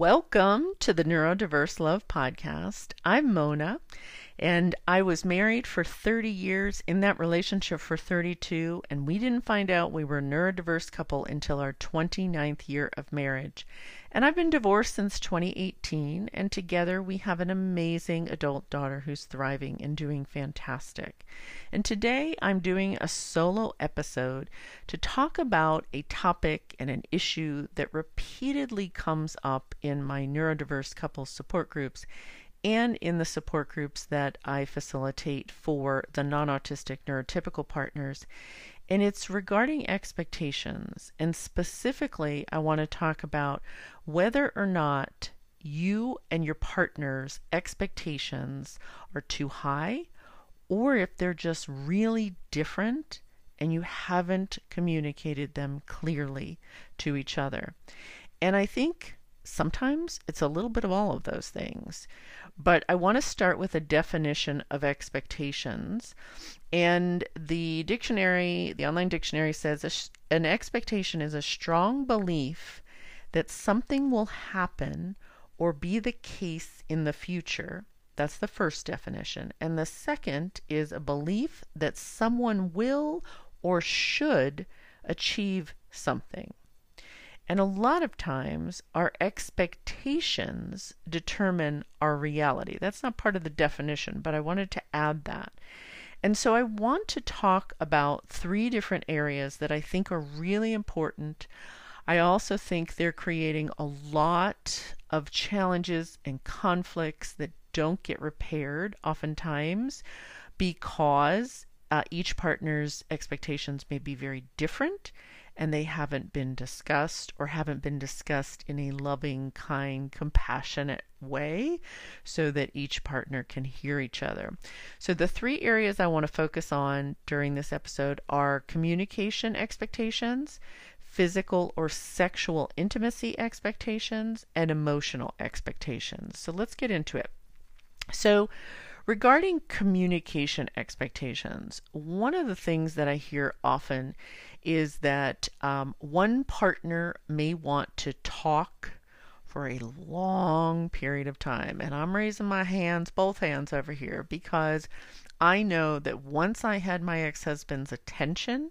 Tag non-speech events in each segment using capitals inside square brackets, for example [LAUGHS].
Welcome to the Neurodiverse Love Podcast. I'm Mona, and I was married for 30 years, in that relationship for 32, and we didn't find out we were a neurodiverse couple until our 29th year of marriage. And I've been divorced since 2018, and together we have an amazing adult daughter who's thriving and doing fantastic. And today I'm doing a solo episode to talk about a topic and an issue that repeatedly comes up in my neurodiverse couples support groups and in the support groups that I facilitate for the non autistic neurotypical partners and it's regarding expectations. And specifically, I want to talk about whether or not you and your partner's expectations are too high or if they're just really different and you haven't communicated them clearly to each other. And I think sometimes it's a little bit of all of those things. But I want to start with a definition of expectations. And the dictionary, the online dictionary says an expectation is a strong belief that something will happen or be the case in the future. That's the first definition. And the second is a belief that someone will or should achieve something. And a lot of times, our expectations determine our reality. That's not part of the definition, but I wanted to add that. And so I want to talk about three different areas that I think are really important. I also think they're creating a lot of challenges and conflicts that don't get repaired oftentimes because uh, each partner's expectations may be very different and they haven't been discussed or haven't been discussed in a loving, kind, compassionate way so that each partner can hear each other. So, the three areas I want to focus on during this episode are communication expectations, physical or sexual intimacy expectations, and emotional expectations. So, let's get into it. So, regarding communication expectations, one of the things that I hear often is that um, one partner may want to talk for a long period of time. And I'm raising my hands, both hands over here, because I know that once I had my ex husband's attention,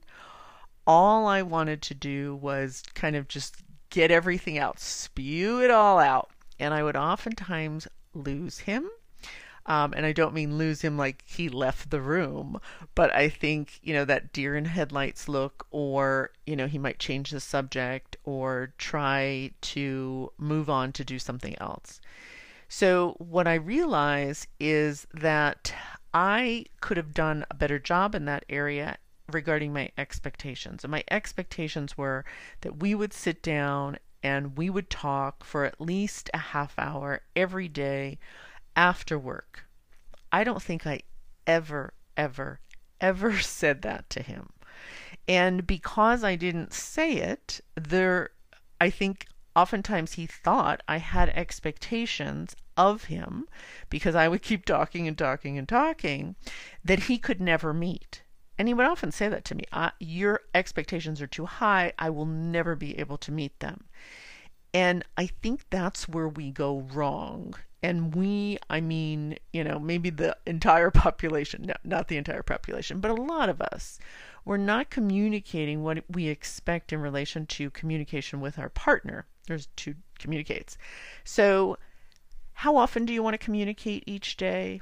all I wanted to do was kind of just get everything out, spew it all out. And I would oftentimes lose him um, and I don't mean lose him like he left the room, but I think, you know, that deer in headlights look, or, you know, he might change the subject or try to move on to do something else. So, what I realize is that I could have done a better job in that area regarding my expectations. And my expectations were that we would sit down and we would talk for at least a half hour every day after work. I don't think I ever, ever, ever [LAUGHS] said that to him. And because I didn't say it, there, I think oftentimes he thought I had expectations of him because I would keep talking and talking and talking that he could never meet. And he would often say that to me Your expectations are too high. I will never be able to meet them. And I think that's where we go wrong and we, I mean, you know, maybe the entire [LAUGHS] population, no, not the entire population, but a lot of us, we're not communicating what we expect in relation to communication with our partner. There's two communicates. So, how often do you want to communicate each day?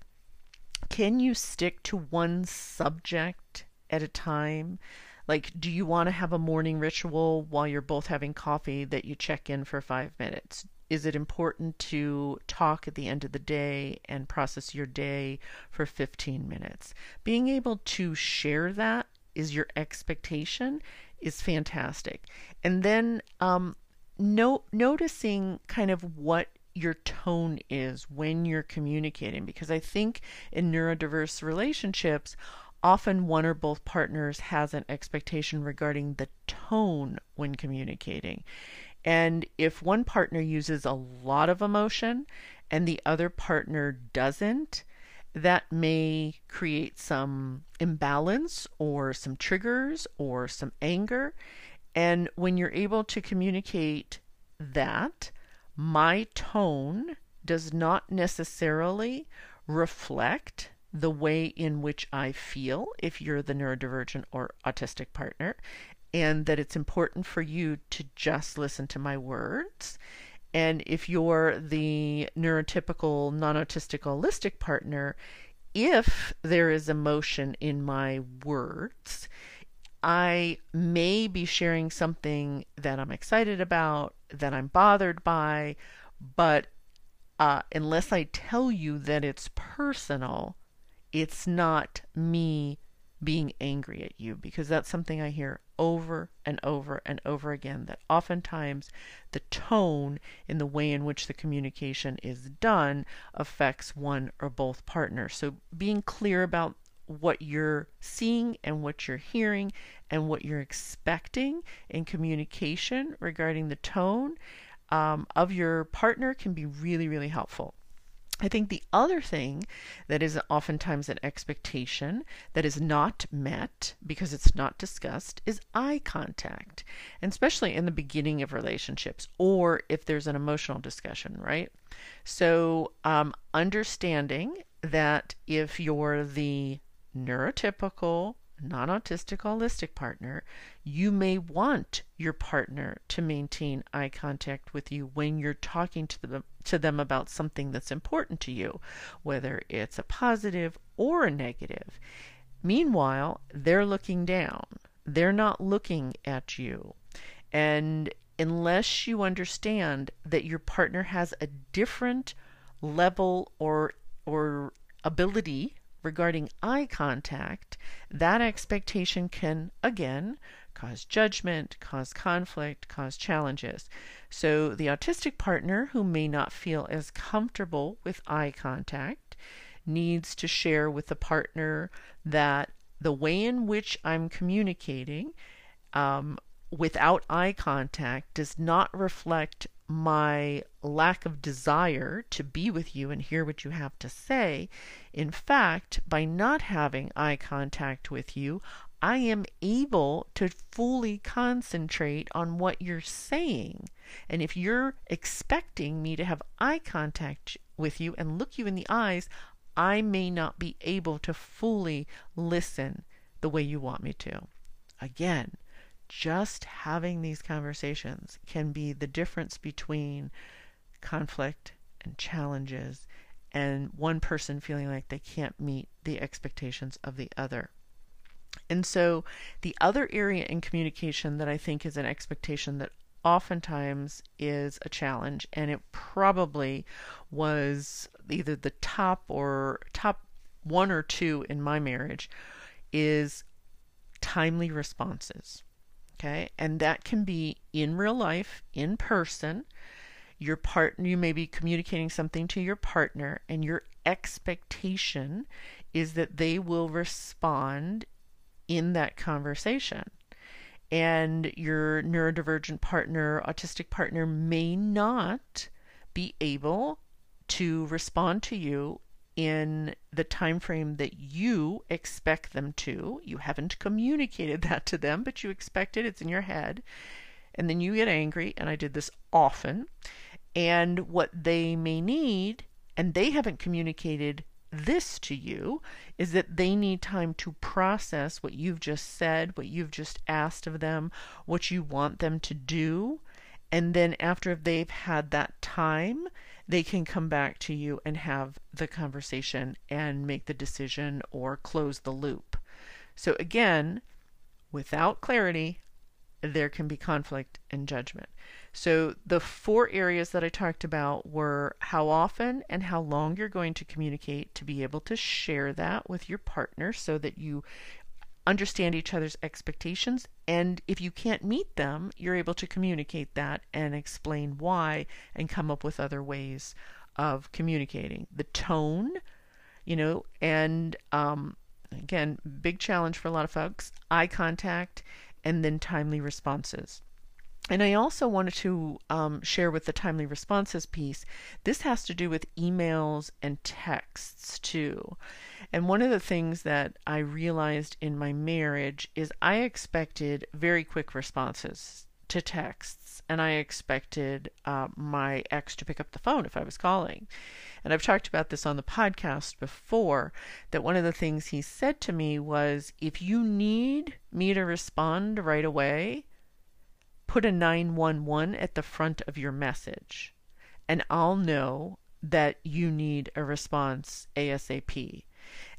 Can you stick to one subject at a time? Like, do you want to have a morning ritual while you're both having coffee that you check in for five minutes? is it important to talk at the end of the day and process your day for 15 minutes? Being able to share that is your expectation is fantastic. And then um, no, noticing kind of what your tone is when you're communicating, because I think in neurodiverse relationships, often one or both partners has an expectation regarding the tone when communicating. And if one partner uses a lot of emotion and the other partner doesn't, that may create some imbalance or some triggers or some anger. And when you're able to communicate that, my tone does not necessarily reflect the way in which I feel if you're the neurodivergent or autistic partner, and that it's important for you to just listen to my words. And if you're the neurotypical, non autistic, allistic partner, if there is emotion in my words, I may be sharing something that I'm excited about, that I'm bothered by, but uh, unless I tell you that it's personal, it's not me being angry at you because that's something I hear over and over and over again that oftentimes the tone in the way in which the communication is done affects one or both partners. So being clear about what you're seeing and what you're hearing and what you're expecting in communication regarding the tone um, of your partner can be really, really helpful. I think the other thing that is oftentimes an expectation that is not met because it's not discussed is eye contact, and especially in the beginning of relationships or if there's an emotional discussion, right? So, um, understanding that if you're the neurotypical non autistic allistic partner, you may want your partner to maintain eye contact with you when you're talking to them, to them about something that's important to you, whether it's a positive or a negative. Meanwhile, they're looking down, they're not looking at you. And unless you understand that your partner has a different level or or ability regarding eye contact, that expectation can, again, cause judgment, cause conflict, cause challenges. So, the autistic partner who may not feel as comfortable with eye contact needs to share with the partner that the way in which I'm communicating um, without eye contact does not reflect my lack of desire to be with you and hear what you have to say. In fact, by not having eye contact with you, I am able to fully concentrate on what you're saying. And if you're expecting me to have eye contact with you and look you in the eyes, I may not be able to fully listen the way you want me to. Again, just having these conversations can be the difference between conflict and challenges and one person feeling like they can't meet the expectations of the other. And so, the other area in communication that I think is an expectation that oftentimes is a challenge, and it probably was either the top or top one or two in my marriage, is timely responses. Okay, and that can be in real life, in person. Your partner, you may be communicating something to your partner, and your expectation is that they will respond in that conversation. And your neurodivergent partner, autistic partner, may not be able to respond to you in the time frame that you expect them to. You haven't communicated [LAUGHS] that to them, but you expect it, it's in your head. And then you get angry, and I did this often. And what they may need, and they haven't communicated this to you, is that they need time to process what you've just said, what you've just asked of them, what you want them to do. And then after they've had that time, they can come back to you and have the conversation and make the decision or close the loop. So, again, without clarity, there can be conflict and judgment. So, the four areas that I talked about were how often and how long you're going to communicate to be able to share that with your partner so that you understand each other's expectations. And if you can't meet them, you're able to communicate that and explain why and come up with other ways of communicating. The tone, you know, and um, again, big challenge for a lot of folks eye contact and then timely responses. And I also wanted to um, share with the timely responses piece, this has to do with emails and texts too. And one of the things that I realized in my marriage is I expected very quick responses to texts and I expected uh, my ex to pick up the phone if I was calling. And I've talked about this on the podcast before that one of the things he said to me was if you need me to respond right away, put a 911 at the front of your message and I'll know that you need a response ASAP.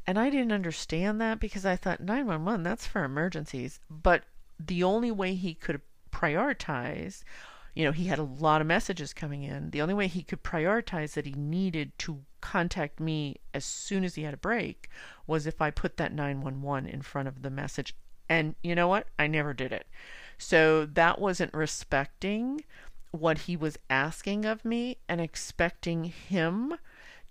And I didn't understand that because I thought 911 that's for emergencies, but the only way he could prioritize you know, he had a lot of messages coming in. The only way he could prioritize that he needed to contact me as soon as he had a break was if I put that 911 in front of the message. And you know what? I never did it. So that wasn't respecting what he was asking of me and expecting him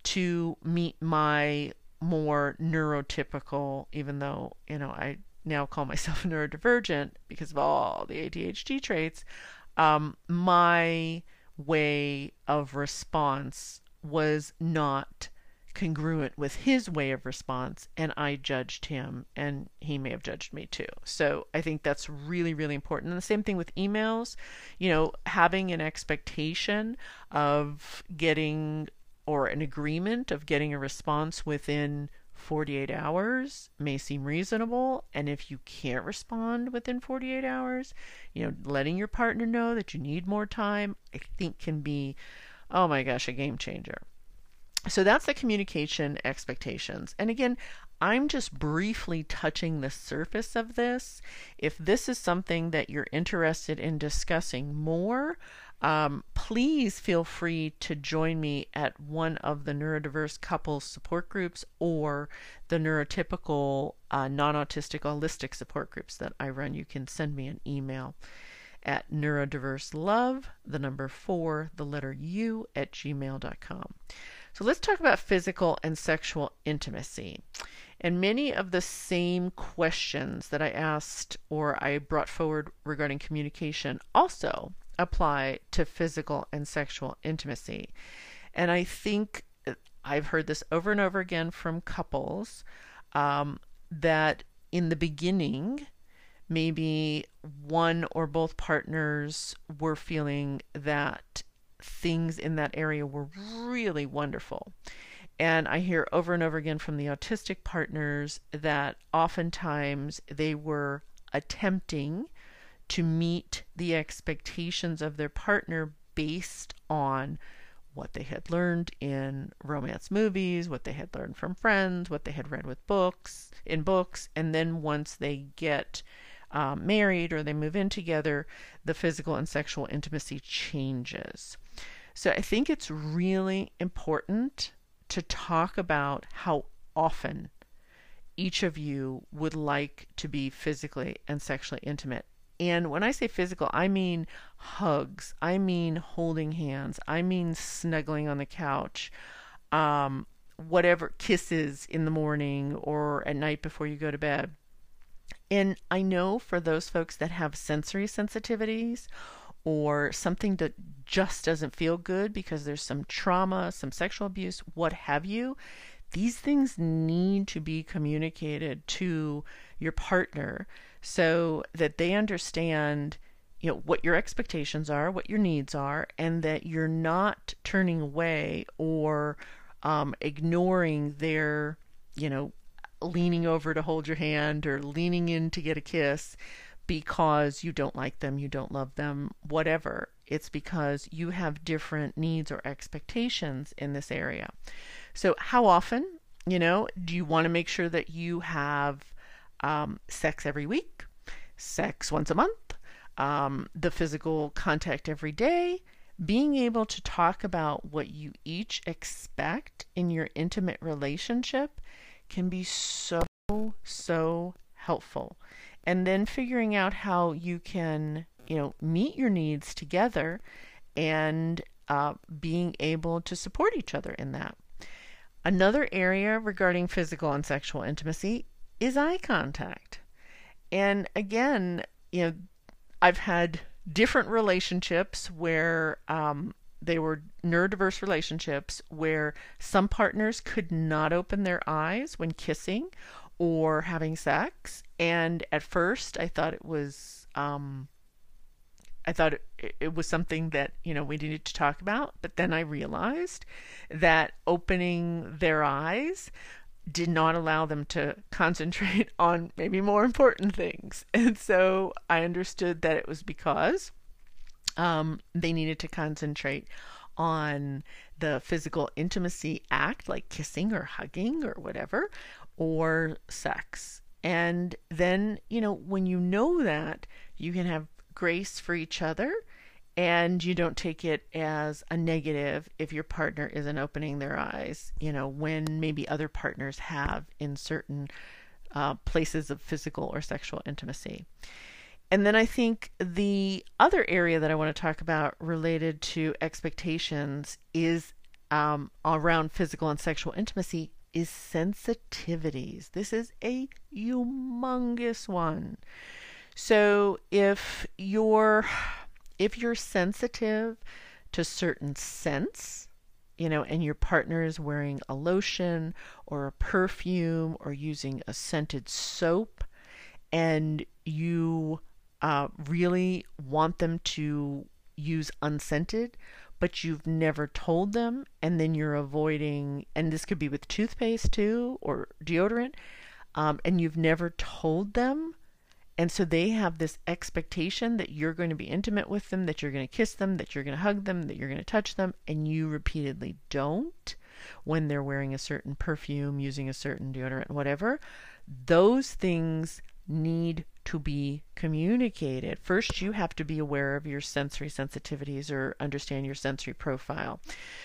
to meet my more neurotypical, even though, you know, I now call myself [LAUGHS] neurodivergent because of all the ADHD traits, um, my way of response was not congruent with his way of response and I judged him and he may have judged me too. So I think that's really really important. And the same thing with emails, you know, having an expectation of getting or an agreement of getting a response within 48 hours may seem reasonable and if you can't respond within 48 hours, you know, letting your partner know that you need more time I think can be oh my gosh, a game changer. So that's the communication expectations. And again, I'm just briefly touching the surface of this. If this is something that you're interested in discussing more, um, please feel free to join me at one of the neurodiverse couples support groups or the neurotypical uh, non autistic allistic support groups that I run. You can send me an email at neurodiverselove, the number four, the letter U, at gmail.com. So let's talk about physical and sexual intimacy. And many of the same questions that I asked or I brought forward regarding communication also apply to physical and sexual intimacy. And I think I've heard this over and over again from couples um, that in the beginning, maybe one or both partners were feeling that things in that area were really wonderful. And I hear over and over again from the autistic partners that oftentimes they were attempting to meet the expectations of their partner based on what they had learned in romance movies, what they had learned from friends, what they had read with books in books, and then once they get um, married or they move in together, the physical and sexual intimacy changes. So I think it's really important to talk about how often each of you would like to be physically and sexually intimate. And when I say physical, I mean hugs, I mean holding hands, I mean snuggling on the couch, um, whatever, kisses in the morning or at night before you go to bed. And I know for those folks that have sensory sensitivities or something that just doesn't feel good because there's some trauma, some sexual abuse, what have you, these things need to be communicated to your partner so that they understand you know what your expectations are, what your needs are, and that you're not turning away or um, ignoring their you know leaning over to hold your hand or leaning in to get a kiss because you don't like them, you don't love them, whatever. It's because you have different needs or expectations in this area. So, how often, you know, do you want to make sure that you have um, sex every week, sex once a month, um, the physical contact every day? Being able to talk about what you each expect in your intimate relationship can be so, so helpful and then figuring out how you can, you know, meet your needs together and uh, being able to support each other in that. Another area regarding physical and sexual intimacy is eye contact. And again, you know, I've had different relationships where um, they were neurodiverse relationships where some partners could not open their eyes when kissing or having sex. And at first, I thought it was um, I thought it, it was something that, you know, we needed to talk about. But then I realized that opening their eyes did not allow them to concentrate [LAUGHS] on maybe more important things. [LAUGHS] And so I understood that it was because um, they needed to concentrate on the physical intimacy act, like kissing or hugging or whatever, or sex. And then, you know, when you know that, you can have grace for each other and you don't take it as a negative if your partner isn't opening their eyes, you know, when maybe other partners have in certain uh, places of physical or sexual intimacy. And then I think the other area that I want to talk about related to expectations is um, around physical and sexual intimacy is sensitivities. This is a humongous one. So if you're if you're sensitive to certain scents, you know, and your partner is wearing a lotion or a perfume or using a scented soap, and you uh, really want them to use unscented, but you've never told them, and then you're avoiding, and this could be with toothpaste too or deodorant, um, and you've never told them. And so they have this expectation that you're going to be intimate with them, that you're going to kiss them, that you're going to hug them, that you're going to touch them, and you repeatedly don't when they're wearing a certain perfume, using a certain deodorant, whatever. Those things need to be communicated. First, you have to be aware of your sensory sensitivities or understand your sensory profile.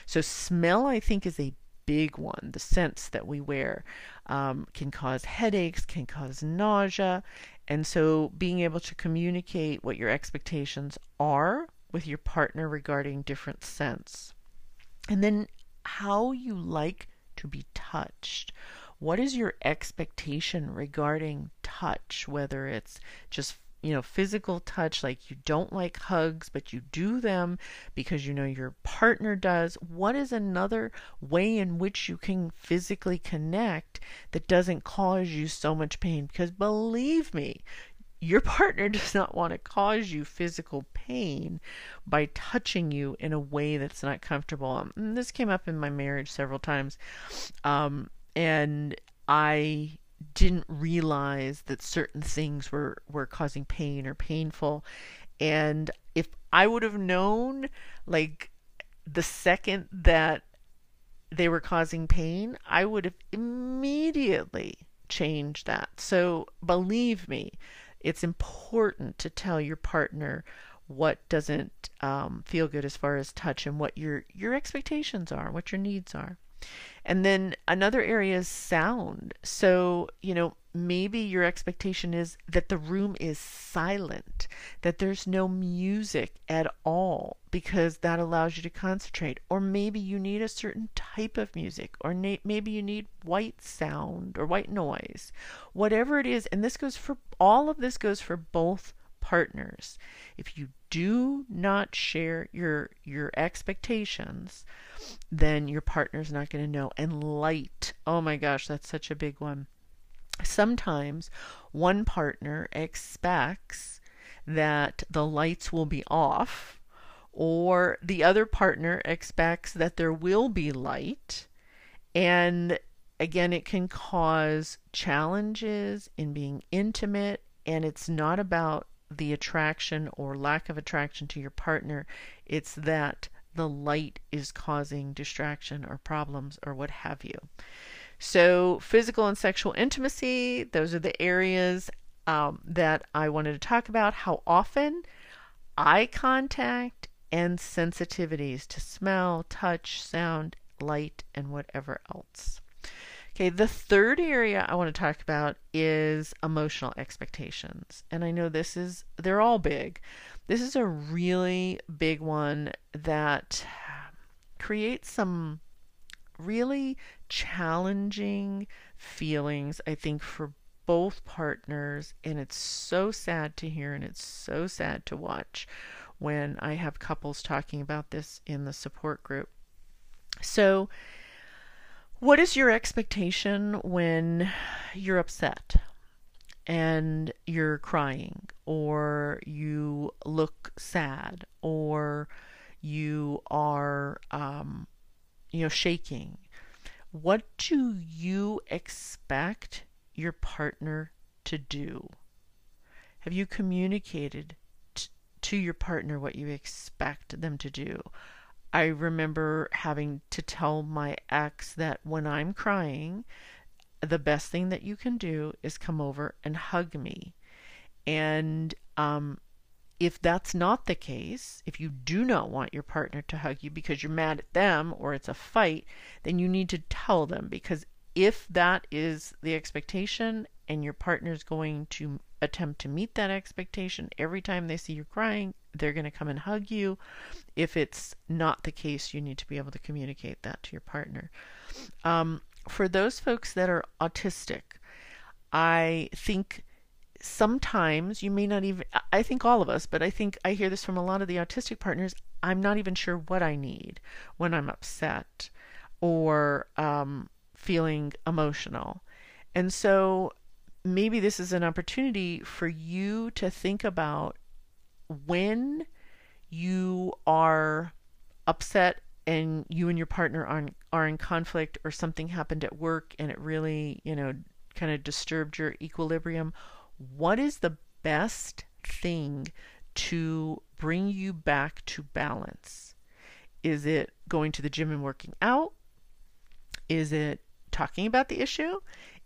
So, smell, I think, is a big one. The scents that we wear um, can cause headaches, can cause nausea. And so, being able to communicate what your expectations are with your partner regarding different scents. And then, how you like to be touched what is your expectation regarding touch, whether it's just you know, physical touch, like you don't like hugs, but you do them because you know your partner does. What is another way in which you can physically connect that doesn't cause you so much pain? Because believe me, your [LAUGHS] partner does not want to cause you physical pain by touching you in a way that's not comfortable. And this came up in my marriage several times. Um, and I didn't realize that certain things were were causing pain or painful and if I would have known like the second that they were causing pain, I would have immediately changed that. So believe me, it's important to tell your partner what doesn't um, feel good as far as touch and what your your expectations are, what your needs are. And then another area is sound. So, you know, maybe your expectation is that the room is silent, that there's no music at all, because that allows you to concentrate. Or maybe you need a certain type of music, or na- maybe you need white sound or white noise. Whatever it is, and this goes for all of this goes for both partners. If you do not share your your expectations, then your partner's not going to know. And light, oh my gosh, that's such a big one. Sometimes one partner expects that the lights will be off, or the other partner expects that there will be light. And again, it can cause challenges in being intimate, and it's not about the attraction or lack of attraction to your partner. It's that the light is causing distraction or problems or what have you. So, physical and sexual intimacy, those are the areas um, that I wanted to talk about. How often? Eye contact and sensitivities to smell, touch, sound, light, and whatever else. Okay, the third area I want to talk about is emotional expectations. And I know this is, they're all big. This is a really big one that creates some really challenging feelings, I think, for both partners. And it's so sad to hear and it's so sad to watch when I have couples talking about this in the support group. So, what is your expectation when you're upset and you're crying or you look sad or you are um, you know shaking? What do you expect your partner to do? Have you communicated t- to your partner what you expect them to do i remember having to tell my ex that when i'm crying the best thing that you can do is come over and hug me. And um, if that's not the case, if you do not want your partner to hug you because you're mad at them or it's a fight, then you need to tell them because if that is the expectation and your partner is going to attempt to meet that expectation every time they see you crying, they're going to come and hug you. If it's not the case, you need to be able to communicate that to your partner. Um, for those folks that are autistic, I think sometimes you may not even I think all of us, but I think I hear this from a lot of the autistic partners, I'm not even sure what I need when I'm upset or um, feeling emotional. And so maybe this is an opportunity for you to think about when you are upset and you and your partner are, are in conflict or something happened at work and it really, you know, kind of disturbed your equilibrium what is the best thing to bring you back to balance? Is it going to the gym and working out? Is it talking about the issue?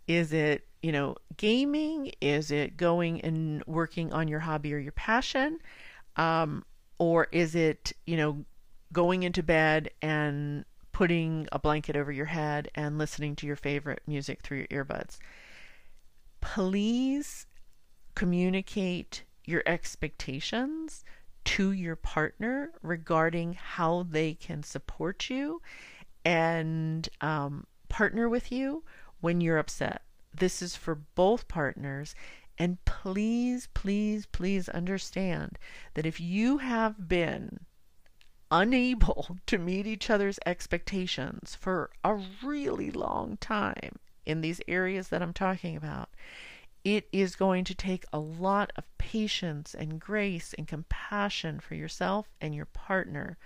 Is it, you know, gaming? Is it going and working on your hobby or your passion? Um, or is it, you know, going into bed and putting a blanket over your head and listening to your favorite music through your earbuds? Please communicate your expectations to your partner regarding how they can support you and um, partner with you when you're upset. This is for both partners. And please, please, please understand that if you have been unable [LAUGHS] to meet each other's expectations for a really long time in these areas that I'm talking about, it is going to take a lot of patience and grace and compassion for yourself and your partner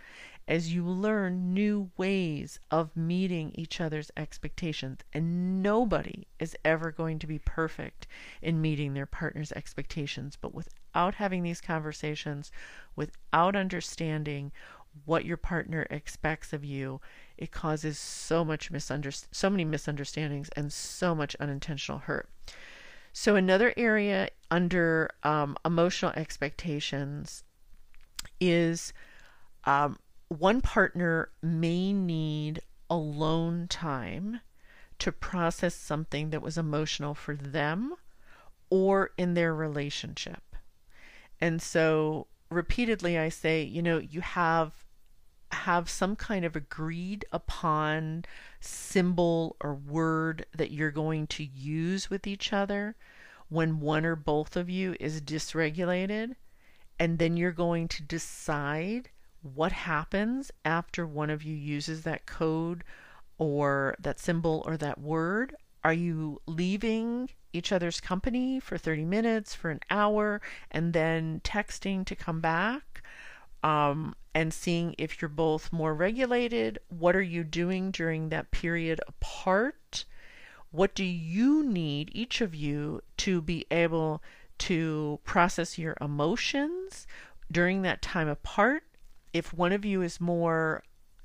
as you learn new ways of meeting each other's expectations. And nobody is ever going to be perfect in meeting their partner's expectations. But without having these conversations, without understanding what your partner expects of you, it causes so much misunderst- so many misunderstandings and so much unintentional hurt. So, another area under um, emotional expectations is um, one partner may need alone time to process something that was emotional for them or in their relationship. And so repeatedly I say, you know, you have have some kind of agreed upon symbol or word that you're going to use with each other when one or both of you is dysregulated. And then you're going to decide what happens after one of you uses that code or that symbol or that word. Are you leaving each other's company for 30 minutes, for an hour, and then texting to come back? um, and seeing if you're both more regulated. What are you doing during that period apart? What do you need, each of you, to be able to process your emotions during that time apart? If one of you is more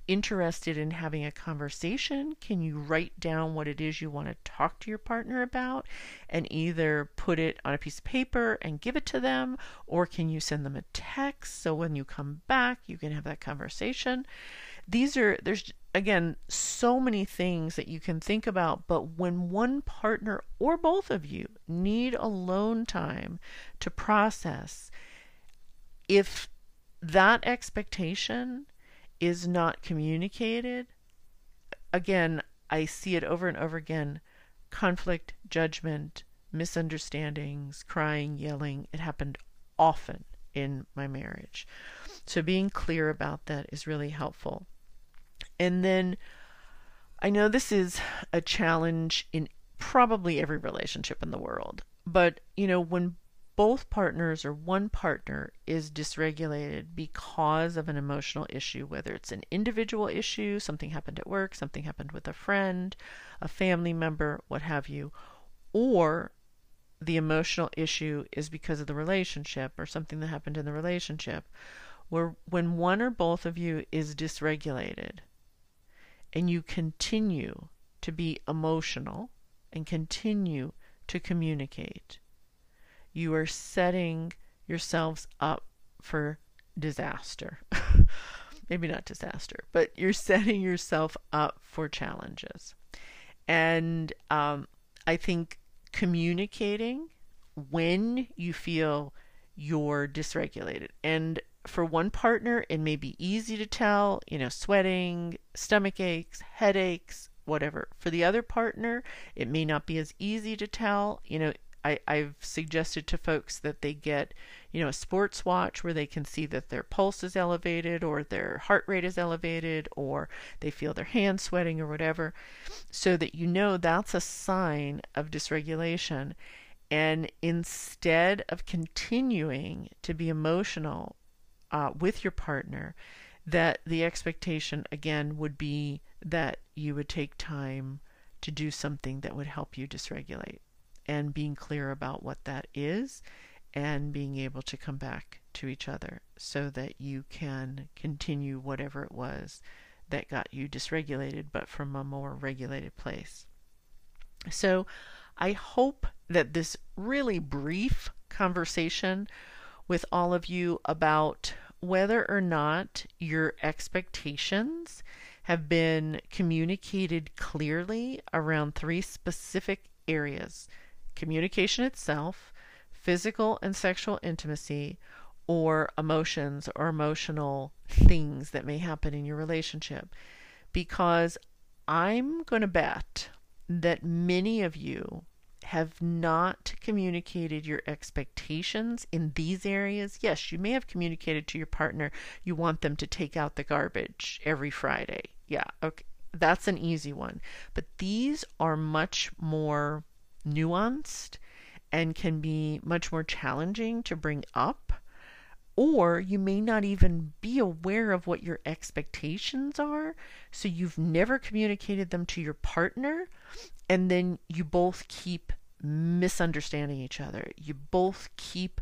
interested in having a conversation, can you write down what it is you want to talk to your partner about and either put it on a piece of paper and give it to them, or can you send them a text so when you come back you can have that conversation? These are, there's again so many things that you can think about, but when one partner or both of you need alone time to process, if that expectation is not communicated, again, I see it over and over again conflict, judgment, misunderstandings, crying, yelling. It happened often in my marriage. So being clear about that is really helpful. And then I know this is a challenge in probably every relationship in the world, but you know, when both partners or one partner is dysregulated because of an emotional issue, whether it's an individual issue, something happened at work, something happened with a friend, a family member, what have you, or the emotional issue is because of the relationship or something that happened in the relationship, where when one or both of you is dysregulated and you continue to be emotional and continue to communicate, you are setting yourselves up for disaster. [LAUGHS] Maybe not disaster, but you're setting yourself up for challenges. And um, I think communicating when you feel you're dysregulated. And for one partner, it may be easy to tell, you know, sweating, stomach aches, headaches, whatever. For the other partner, it may not be as easy to tell. You know, I, I've suggested to folks that they get, you know, a sports watch where they can see that their pulse is elevated or their heart rate is elevated or they feel their hands sweating or whatever, so that you know that's a sign of dysregulation. And instead of continuing to be emotional uh, with your partner, that the expectation again would be that you would take time to do something that would help you dysregulate and being clear about what that is and being able to come back to each other so that you can continue whatever it was that got you dysregulated, but from a more regulated place. So I hope that this really brief conversation with all of you about whether or not your expectations have been communicated clearly around three specific areas communication itself, physical and sexual intimacy, or emotions or emotional things that may happen in your relationship. Because I'm going to bet that many of you have not communicated your expectations in these areas. Yes, you may have communicated to your partner you want them to take out the garbage every Friday. Yeah, okay. That's an easy one. But these are much more nuanced and can be much more challenging to bring up. Or you may not even be aware of what your expectations are, so you've never communicated them to your partner, and then you both keep misunderstanding each other. You both keep,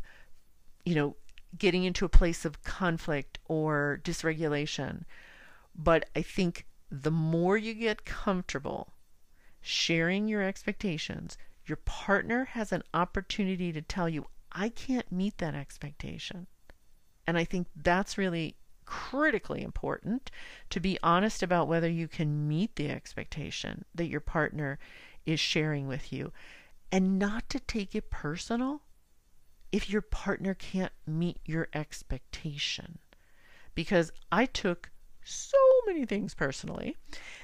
you know, getting into a place of conflict or dysregulation. But I think the more you get comfortable sharing your expectations, your partner has an opportunity to tell you, I can't meet that expectation. And I think that's really critically important to be honest about whether you can meet the expectation that your partner is sharing with you and not to take it personal if your partner can't meet your expectation. Because I took so many things personally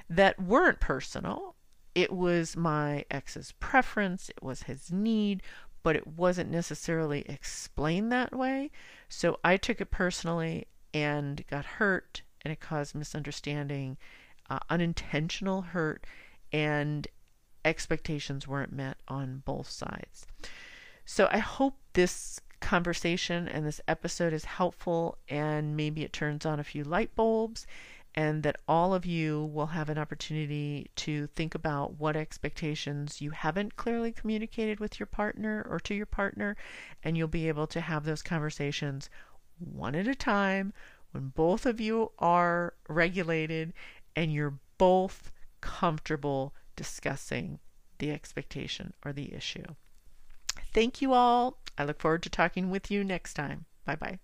that weren't personal it was my ex's preference, it was his need, but it wasn't necessarily explained that way. So I took it personally and got hurt, and it caused misunderstanding, uh, unintentional hurt, and expectations weren't met on both sides. So I hope this conversation and this episode is helpful and maybe it turns on a few light bulbs and that all of you will have an opportunity to think about what expectations you haven't clearly communicated with your partner or to your partner, and you'll be able to have those conversations one at a time when both of you are regulated and you're both comfortable discussing the expectation or the issue. Thank you all. I look forward to talking with you next time. Bye bye.